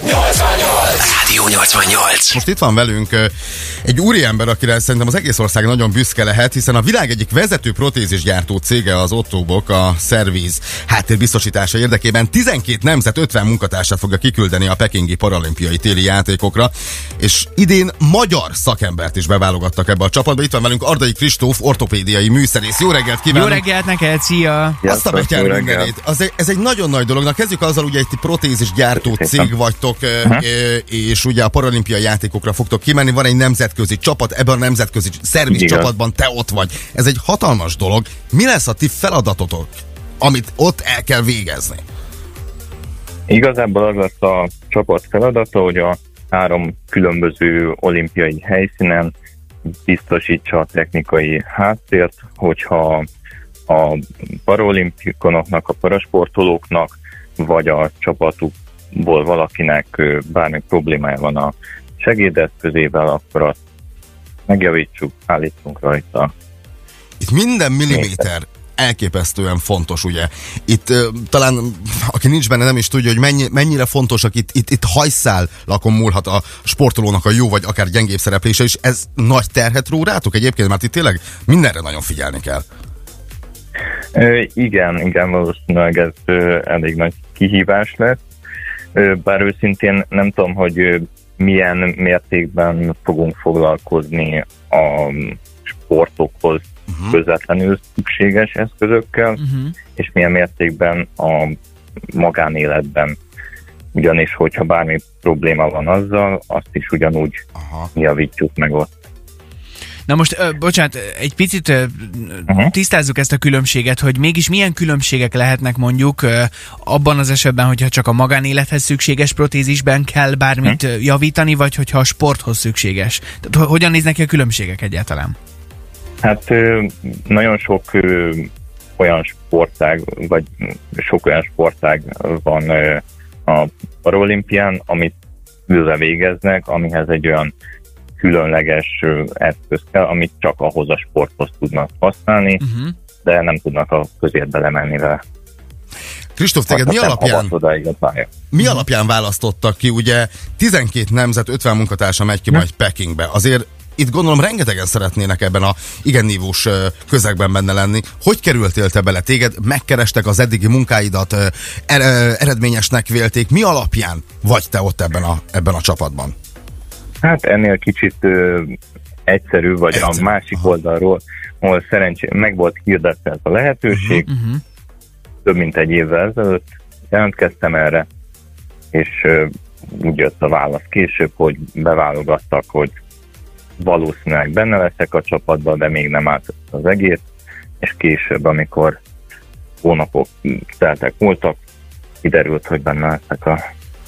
88! Rádió 88. Most itt van velünk egy úriember, akire szerintem az egész ország nagyon büszke lehet, hiszen a világ egyik vezető protézisgyártó cége az Ottobok a szervíz háttérbiztosítása érdekében 12 nemzet 50 munkatársát fogja kiküldeni a pekingi paralimpiai téli játékokra, és idén magyar szakembert is beválogattak ebbe a csapatba. Itt van velünk Ardai Kristóf, ortopédiai műszerész. Jó reggelt Jó kívánunk! reggelt neked, szia! Azt a betyár jó mindenét. Az ez egy nagyon nagy dolog. Na kezdjük azzal, ugye egy protézis gyártó cég vagytok, ö, és ugye a paralimpiai játékokra fogtok kimenni. Van egy nemzetközi csapat, ebben a nemzetközi szerviz Igaz. csapatban te ott vagy. Ez egy hatalmas dolog. Mi lesz a ti feladatotok, amit ott el kell végezni? Igazából az lesz a csapat feladata, hogy a három különböző olimpiai helyszínen biztosítsa a technikai háttért, hogyha a paralimpikonoknak, a parasportolóknak, vagy a csapatukból valakinek bármi problémája van a segédeszközével, akkor azt megjavítsuk, állítsunk rajta. Itt minden milliméter elképesztően fontos, ugye. Itt talán, aki nincs benne, nem is tudja, hogy mennyi, mennyire fontosak itt, itt, itt hajszálakon múlhat a sportolónak a jó vagy akár gyengébb szereplése, és ez nagy terhet ró rátok egyébként, mert itt tényleg mindenre nagyon figyelni kell. Ö, igen, igen, valószínűleg ez ö, elég nagy kihívás lesz. Bár őszintén nem tudom, hogy milyen mértékben fogunk foglalkozni a sportokhoz Uh-huh. közvetlenül szükséges eszközökkel, Uh-huh. és milyen mértékben a magánéletben. Ugyanis, hogyha bármi probléma van azzal, azt is ugyanúgy Aha. javítjuk meg ott. Na most, ö, bocsánat, egy picit ö, tisztázzuk ezt a különbséget, hogy mégis milyen különbségek lehetnek mondjuk ö, abban az esetben, hogyha csak a magánélethez szükséges protézisben kell bármit ö, javítani, vagy hogyha a sporthoz szükséges. Tehát ho- hogyan néznek ki a különbségek egyáltalán? Hát ö, nagyon sok ö, olyan sportág, vagy sok olyan sportág van ö, a paralimpián, amit ülve végeznek, amihez egy olyan különleges ö, eszköz kell, amit csak ahhoz a sporthoz tudnak használni, Uh-huh. de nem tudnak a közérbe lemenni vele. Kristóf, téged mi alapján, mi alapján választottak ki? Ugye 12 nemzet, 50 munkatársa megy ki majd Pekingbe. Azért itt gondolom rengetegen szeretnének ebben a igen nívós közegben benne lenni. Hogy kerültél te bele? Téged megkerestek az eddigi munkáidat, er, eredményesnek vélték. Mi alapján vagy te ott ebben a, ebben a csapatban? Hát ennél kicsit ö, egyszerű, vagy Egyszerű, a másik aha. oldalról, ahol szerencsé meg volt hirdetve ez a lehetőség, Uh-huh. több mint egy évvel ezelőtt jelentkeztem erre, és ö, úgy jött a válasz később, hogy beválogattak, hogy valószínűleg benne leszek a csapatban, de még nem állt az egész, és később, amikor hónapok teltek múltak, kiderült, hogy benne leszek a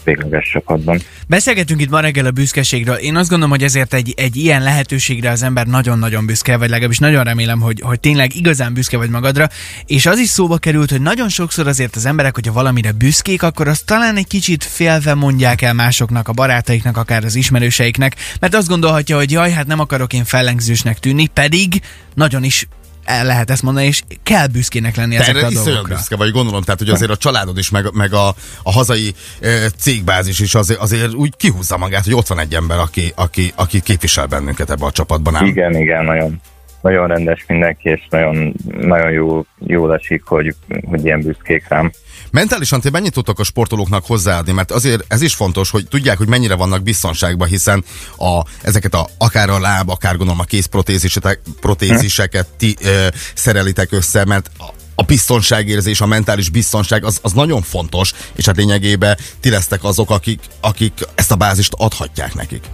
végleges csapatban. Beszélgetünk itt ma reggel a büszkeségről. Én azt gondolom, hogy ezért egy, egy ilyen lehetőségre az ember nagyon-nagyon büszke, vagy legalábbis nagyon remélem, hogy, hogy tényleg igazán büszke vagy magadra. És az is szóba került, hogy nagyon sokszor azért az emberek, hogyha valamire büszkék, akkor azt talán egy kicsit félve mondják el másoknak, a barátaiknak, akár az ismerőseiknek, mert azt gondolhatja, hogy jaj, hát nem akarok én fellengzősnek tűnni, pedig nagyon is el lehet ezt mondani, és kell büszkének lenni Te ezekre a dolgokra. büszke vagy, gondolom, tehát hogy azért a családod is, meg, meg a, a hazai e, cégbázis is azért, azért úgy kihúzza magát, hogy ott van egy ember, aki, aki, aki képvisel bennünket ebbe a csapatban. Ám. Igen, igen, nagyon, nagyon rendes mindenki, és nagyon, nagyon jó, jól esik, hogy, hogy ilyen büszkék rám. Mentálisan ti mennyit tudtok a sportolóknak hozzáadni, mert azért ez is fontos, hogy tudják, hogy mennyire vannak biztonságban, hiszen a, ezeket a, akár a láb, akár gondolom a kézprotéziseket protéziseket ti ö, szerelitek össze, mert a, a biztonságérzés, a mentális biztonság az, az nagyon fontos, és hát lényegében ti lesztek azok, akik, akik ezt a bázist adhatják nekik.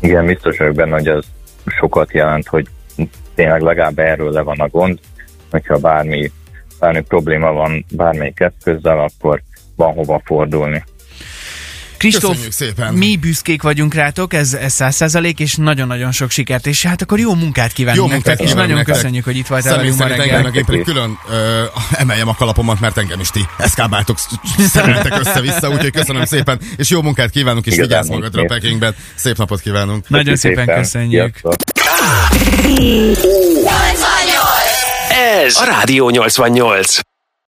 Igen, biztos vagyok benne, hogy az sokat jelent, hogy tényleg legalább erről le van a gond, hogyha bármi, bármi probléma van bármelyik eszközzel, akkor van hova fordulni. Kristóf, Köszönjük szépen. mi büszkék vagyunk rátok, ez száz százalék, és nagyon-nagyon sok sikert, és hát akkor jó munkát kívánunk Jó munkát nektek, és nagyon nektek. köszönjük, hogy itt voltál velünk ma reggel. engem én pedig külön ö, emeljem a kalapomat, mert engem is ti eszkábáltok, szereltek össze-vissza, úgyhogy köszönöm szépen, és jó munkát kívánunk, és vigyázz magadra. Pekingben. Szép napot kívánunk! Nagyon szépen köszönjük. Sziasztok. Ez a Rádió 88.